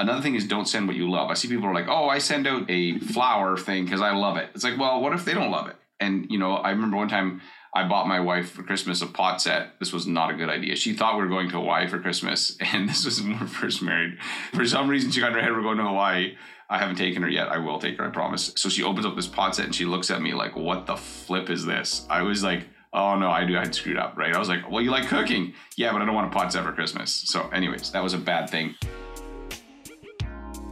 Another thing is don't send what you love. I see people are like, oh, I send out a flower thing because I love it. It's like, well, what if they don't love it? And you know, I remember one time I bought my wife for Christmas a pot set. This was not a good idea. She thought we were going to Hawaii for Christmas, and this was when we were first married. For some reason, she got in her head we're going to Hawaii. I haven't taken her yet. I will take her, I promise. So she opens up this pot set and she looks at me like, "What the flip is this?" I was like, "Oh no, I do. I screwed up." Right? I was like, "Well, you like cooking? Yeah, but I don't want a pot set for Christmas." So, anyways, that was a bad thing.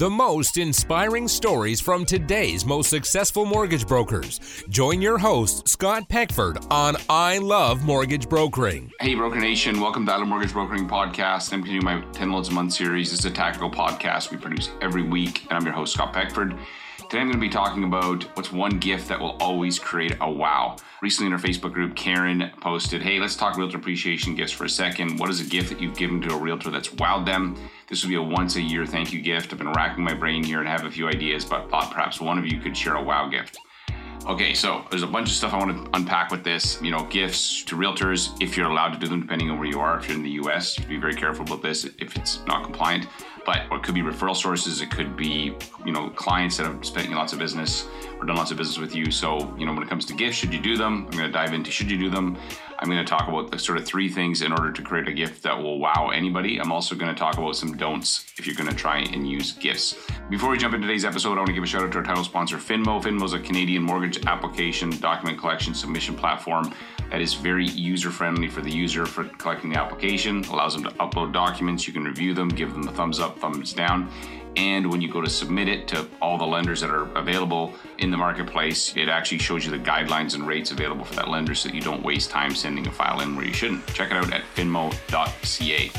The most inspiring stories from today's most successful mortgage brokers. Join your host, Scott Peckford, on I Love Mortgage Brokering. Hey, Broker Nation. Welcome to I Love Mortgage Brokering Podcast. I'm continuing my 10 Loans a Month series. This is a tactical podcast we produce every week, and I'm your host, Scott Peckford. Today I'm going to be talking about what's one gift that will always create a wow. Recently in our Facebook group, Karen posted, Hey, let's talk realtor appreciation gifts for a second. What is a gift that you've given to a realtor that's wowed them? This would be a once a year thank you gift. I've been racking my brain here and have a few ideas, but thought perhaps one of you could share a wow gift. Okay, so there's a bunch of stuff I want to unpack with this. You know, gifts to realtors, if you're allowed to do them, depending on where you are. If you're in the US, you be very careful about this if it's not compliant but it could be referral sources. It could be, you know, clients that have spent lots of business or done lots of business with you. So, you know, when it comes to gifts, should you do them? I'm going to dive into should you do them. I'm going to talk about the sort of three things in order to create a gift that will wow anybody. I'm also going to talk about some don'ts if you're going to try and use gifts. Before we jump into today's episode, I want to give a shout out to our title sponsor, Finmo. Finmo is a Canadian mortgage application document collection submission platform that is very user friendly for the user for collecting the application, allows them to upload documents. You can review them, give them a thumbs up, thumbs down. And when you go to submit it to all the lenders that are available in the marketplace, it actually shows you the guidelines and rates available for that lender so that you don't waste time sending a file in where you shouldn't. Check it out at finmo.ca.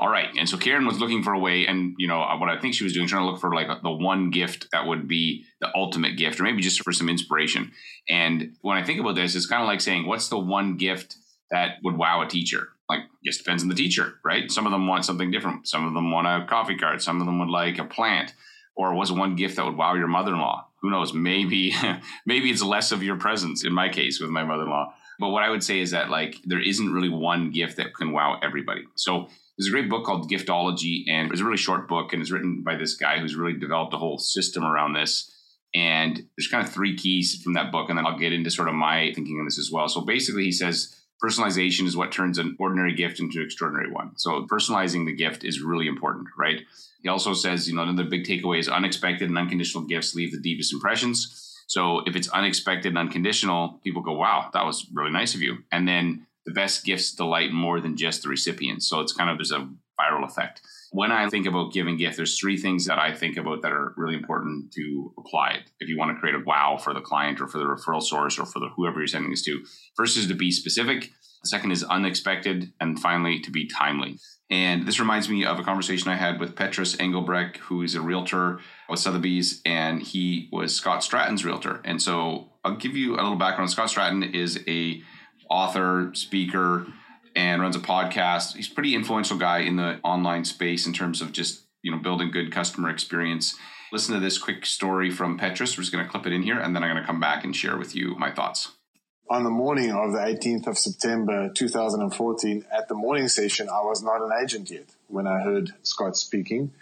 All right. And so Karen was looking for a way, and you know uh, what I think she was doing, trying to look for like the one gift that would be the ultimate gift, or maybe just for some inspiration. And when I think about this, it's kind of like saying, what's the one gift that would wow a teacher? Like, just depends on the teacher, right? Some of them want something different. Some of them want a coffee card. Some of them would like a plant. Or was one gift that would wow your mother-in-law? Who knows? Maybe, maybe it's less of your presence. In my case, with my mother-in-law. But what I would say is that like there isn't really one gift that can wow everybody. So there's a great book called Giftology, and it's a really short book, and it's written by this guy who's really developed a whole system around this. And there's kind of three keys from that book, and then I'll get into sort of my thinking on this as well. So basically, he says personalization is what turns an ordinary gift into an extraordinary one. So personalizing the gift is really important, right? He also says, you know, another big takeaway is unexpected and unconditional gifts leave the deepest impressions. So if it's unexpected and unconditional, people go, wow, that was really nice of you. And then the best gifts delight more than just the recipient. So it's kind of there's a viral effect. When I think about giving gift, there's three things that I think about that are really important to apply it. If you want to create a wow for the client or for the referral source or for the whoever you're sending this to, first is to be specific. The second is unexpected, and finally to be timely. And this reminds me of a conversation I had with Petrus Engelbrecht, who is a realtor with Sotheby's, and he was Scott Stratten's realtor. And so I'll give you a little background. Scott Stratton is a author, speaker, and runs a podcast. He's a pretty influential guy in the online space in terms of just you know building good customer experience. Listen to this quick story from Petrus. We're just going to clip it in here, and then I'm going to come back and share with you my thoughts. On the morning of the 18th of September 2014, at the morning session, I was not an agent yet when I heard Scott speaking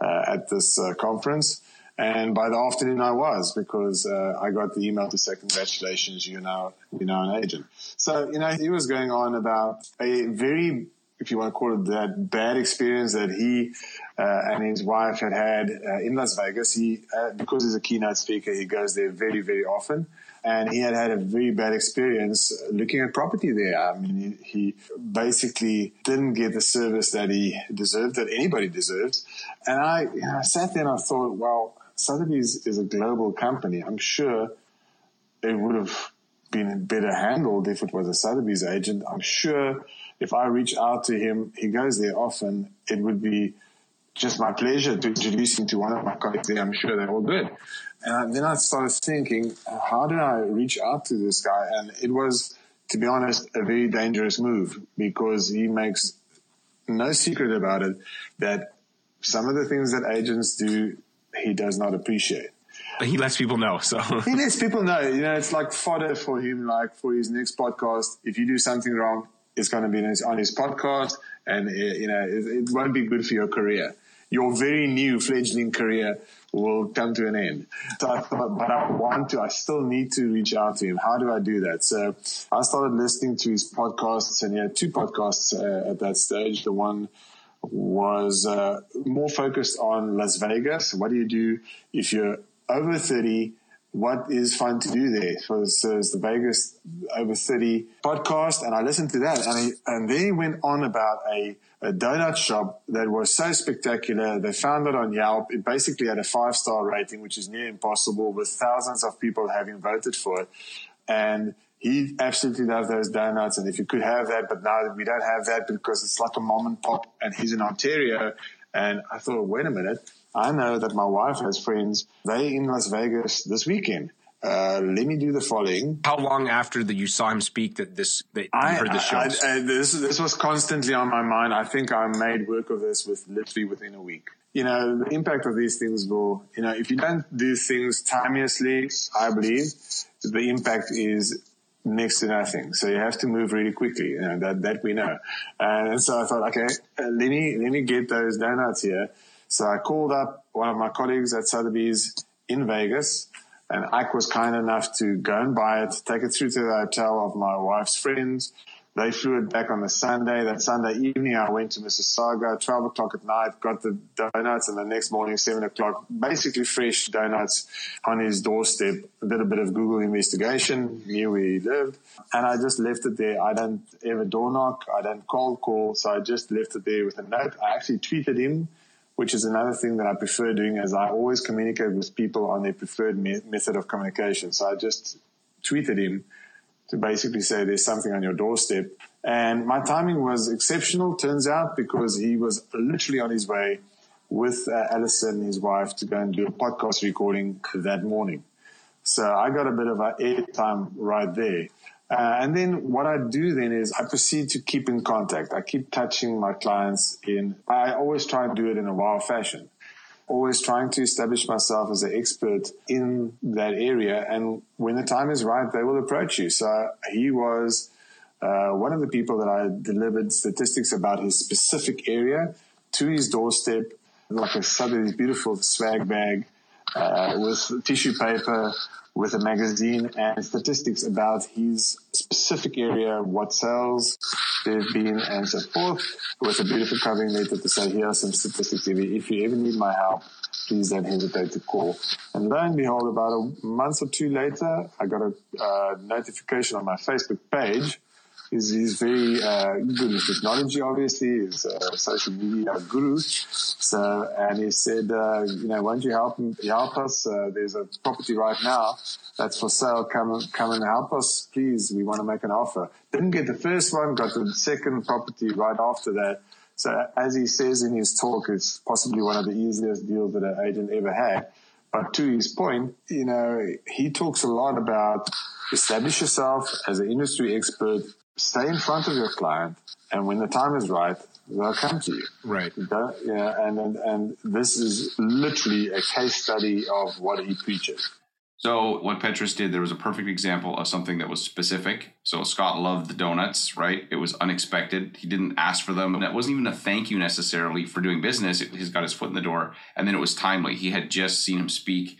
uh, at this uh, conference. And by the afternoon, I was because uh, I got the email to say, "Congratulations, you're now you're now an agent." So you know, he was going on about a very, if you want to call it that, bad experience that he uh, and his wife had had uh, in Las Vegas. He uh, because he's a keynote speaker, he goes there very very often. And he had had a very bad experience looking at property there. I mean, he, he basically didn't get the service that he deserved, that anybody deserves. And I, you know, I sat there and I thought, well, Sotheby's is a global company. I'm sure it would have been better handled if it was a Sotheby's agent. I'm sure if I reach out to him, he goes there often. It would be just my pleasure to introduce him to one of my colleagues there. I'm sure they're all good. And then I started thinking, how did I reach out to this guy? And it was, to be honest, a very dangerous move because he makes no secret about it that some of the things that agents do he does not appreciate. But he lets people know. So he lets people know. You know, it's like fodder for him. Like for his next podcast, if you do something wrong, it's going to be on his podcast, and uh, you know, it, it won't be good for your career. your very new fledgling career will come to an end. So I thought, but I want to, I still need to reach out to him. How do I do that? So I started listening to his podcasts and he had two podcasts uh, at that stage. The one was uh, more focused on Las Vegas. What do you do if you're over 30? What is fun to do there? So, so it's the Vegas over 30 podcast and I listened to that and, he, and then he went on about a a donut shop that was so spectacular. They found it on Yelp. It basically had a five star rating, which is near impossible with thousands of people having voted for it. And he absolutely loved those donuts. And if you could have that, but now we don't have that because it's like a mom and pop and he's in Ontario. And I thought, wait a minute. I know that my wife has friends. They in Las Vegas this weekend. Uh, let me do the following. How long after that you saw him speak that this that you I, heard the show? I, I, this this was constantly on my mind. I think I made work of this with literally within a week. You know, the impact of these things will, you know, if you don't do things timelessly, I believe the impact is next to nothing. So you have to move really quickly. You know, that, that we know. And so I thought, okay, uh, let me, let me get those donuts here. So I called up one of my colleagues at Sotheby's in Vegas and Ike was kind enough to go and buy it, take it through to the hotel of my wife's friends. They flew it back on the Sunday. That Sunday evening, I went to Mississauga, 12 o'clock at night, got the donuts, and the next morning, 7 o'clock, basically fresh donuts on his doorstep. Did a bit of Google investigation, knew where he lived, and I just left it there. I don't ever door knock, I don't cold call, so I just left it there with a note. I actually tweeted him which is another thing that I prefer doing as I always communicate with people on their preferred me- method of communication. So I just tweeted him to basically say there's something on your doorstep. And my timing was exceptional, turns out, because he was literally on his way with uh, Alison, his wife, to go and do a podcast recording that morning. So I got a bit of air airtime right there. Uh, and then what I do then is I proceed to keep in contact. I keep touching my clients in, I always try and do it in a wow fashion. Always trying to establish myself as an expert in that area. And when the time is right, they will approach you. So he was uh, one of the people that I delivered statistics about his specific area to his doorstep, like a Sotheby's beautiful swag bag uh, with tissue paper, with a magazine and statistics about his specific area, what sales there've been, and so forth, with a beautiful covering letter to say, here are some statistics. If you ever need my help, please don't hesitate to call. And lo and behold, about a month or two later, I got a uh, notification on my Facebook page He's, he's very uh, good with technology, obviously. He's a social media guru. So, and he said, uh, you know, won't you help help us? Uh, there's a property right now that's for sale. Come, come and help us, please. We want to make an offer. Didn't get the first one, got the second property right after that. So, as he says in his talk, it's possibly one of the easiest deals that an agent ever had. But to his point, you know, he talks a lot about establish yourself as an industry expert stay in front of your client, and when the time is right, they'll come to you. Right. Yeah, and, and and this is literally a case study of what he preaches. So what Petrus did, there was a perfect example of something that was specific. So Scott loved the donuts, right? It was unexpected. He didn't ask for them. It wasn't even a thank you necessarily for doing business. It, he's got his foot in the door. And then it was timely. He had just seen him speak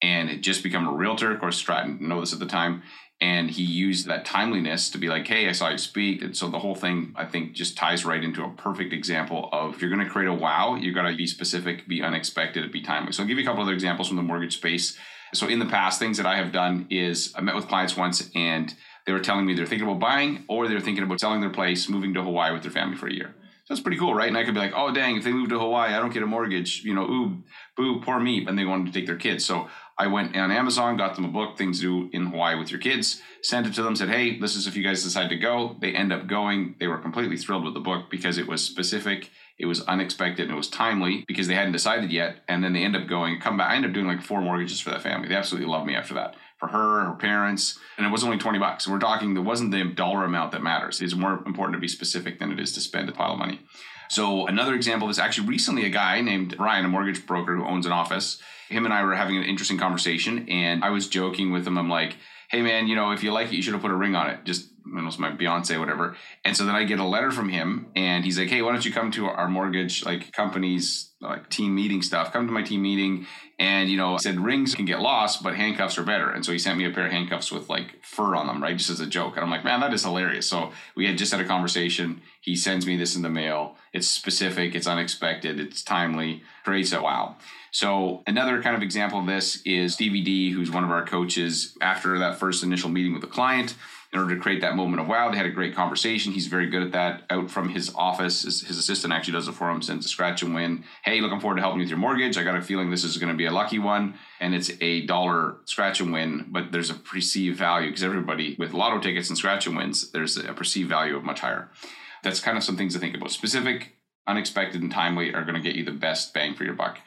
and had just become a realtor. Of course, Stratten know this at the time and he used that timeliness to be like hey i saw you speak and so the whole thing i think just ties right into a perfect example of if you're going to create a wow You've got to be specific be unexpected be timely so i'll give you a couple other examples from the mortgage space so in the past things that i have done is i met with clients once and they were telling me they're thinking about buying or they're thinking about selling their place moving to hawaii with their family for a year so that's pretty cool right and i could be like oh dang if they move to hawaii i don't get a mortgage you know ooh boo poor me and they wanted to take their kids so I went on Amazon, got them a book, Things to Do in Hawaii with Your Kids, sent it to them, said, Hey, this is if you guys decide to go. They end up going. They were completely thrilled with the book because it was specific, it was unexpected, and it was timely because they hadn't decided yet. And then they end up going, come back. I end up doing like four mortgages for that family. They absolutely loved me after that. For her, her parents, and it was only 20 bucks. We're talking, it wasn't the dollar amount that matters. It's more important to be specific than it is to spend a pile of money. So another example is actually recently a guy named Ryan, a mortgage broker who owns an office him and I were having an interesting conversation, and I was joking with him. I'm like, "Hey, man, you know, if you like it, you should have put a ring on it." Just you was my Beyonce, whatever. And so then I get a letter from him, and he's like, "Hey, why don't you come to our mortgage like company's like team meeting stuff. Come to my team meeting, and you know, I said rings can get lost, but handcuffs are better. And so he sent me a pair of handcuffs with like fur on them, right, just as a joke. And I'm like, man, that is hilarious. So we had just had a conversation. He sends me this in the mail. It's specific. It's unexpected. It's timely. Creates a wow. So another kind of example of this is DVD, who's one of our coaches. After that first initial meeting with the client in order to create that moment of wow. They had a great conversation. He's very good at that. Out from his office, his, his assistant actually does it for him, sends a scratch and win. Hey, looking forward to helping you with your mortgage. I got a feeling this is going to be a lucky one. And it's a dollar scratch and win, but there's a perceived value because everybody with lotto tickets and scratch and wins, there's a perceived value of much higher. That's kind of some things to think about. Specific, unexpected, and timely are going to get you the best bang for your buck.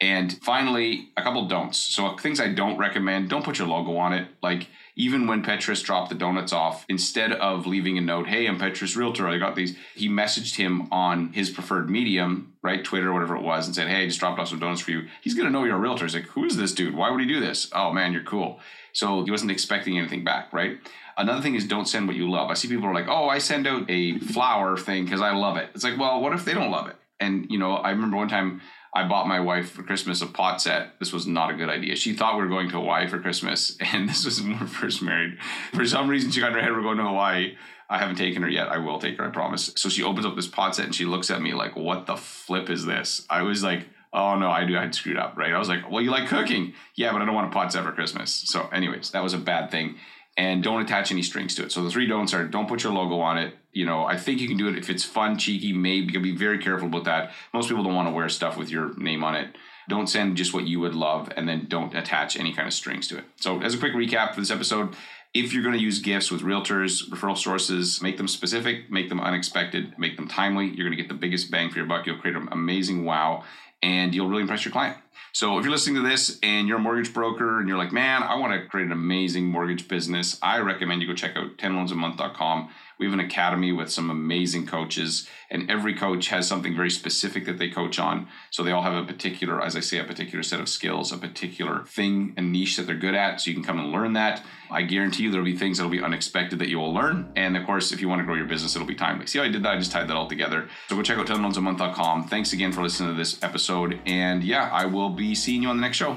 And finally, a couple don'ts. So things I don't recommend, don't put your logo on it. Like even when Petrus dropped the donuts off, instead of leaving a note, hey, I'm Petrus Realtor, I got these, he messaged him on his preferred medium, right? Twitter, or whatever it was, and said, hey, I just dropped off some donuts for you. He's to know you're a realtor. He's like, who is this dude? Why would he do this? Oh, man, you're cool. So he wasn't expecting anything back, right? Another thing is don't send what you love. I see people are like, oh, I send out a flower thing because I love it. It's like, well, what if they don't love it? And, you know, I remember one time I bought my wife for Christmas a pot set. This was not a good idea. She thought we were going to Hawaii for Christmas, and this was when we were first married. For some reason, she got in her head we're going to Hawaii. I haven't taken her yet. I will take her, I promise. So she opens up this pot set and she looks at me like, "What the flip is this?" I was like, "Oh no, I do. I'd screwed up, right?" I was like, "Well, you like cooking, yeah, but I don't want a pot set for Christmas." So, anyways, that was a bad thing and don't attach any strings to it. So the three don'ts are don't put your logo on it. You know, I think you can do it if it's fun, cheeky, maybe you can be very careful about that. Most people don't want to wear stuff with your name on it. Don't send just what you would love and then don't attach any kind of strings to it. So as a quick recap for this episode, if you're going to use gifts with realtors, referral sources, make them specific, make them unexpected, make them timely. You're going to get the biggest bang for your buck. You'll create an amazing wow and you'll really impress your client. So if you're listening to this and you're a mortgage broker and you're like, man, I want to create an amazing mortgage business, I recommend you go check out 10loansamonth.com. We have an academy with some amazing coaches, and every coach has something very specific that they coach on. So they all have a particular, as I say, a particular set of skills, a particular thing a niche that they're good at. So you can come and learn that. I guarantee you there'll be things that'll be unexpected that you will learn. And of course, if you want to grow your business, it'll be timely. See how I did that? I just tied that all together. So go check out 10loansamonth.com. Thanks again for listening to this episode. And yeah, I will be seeing you on the next show.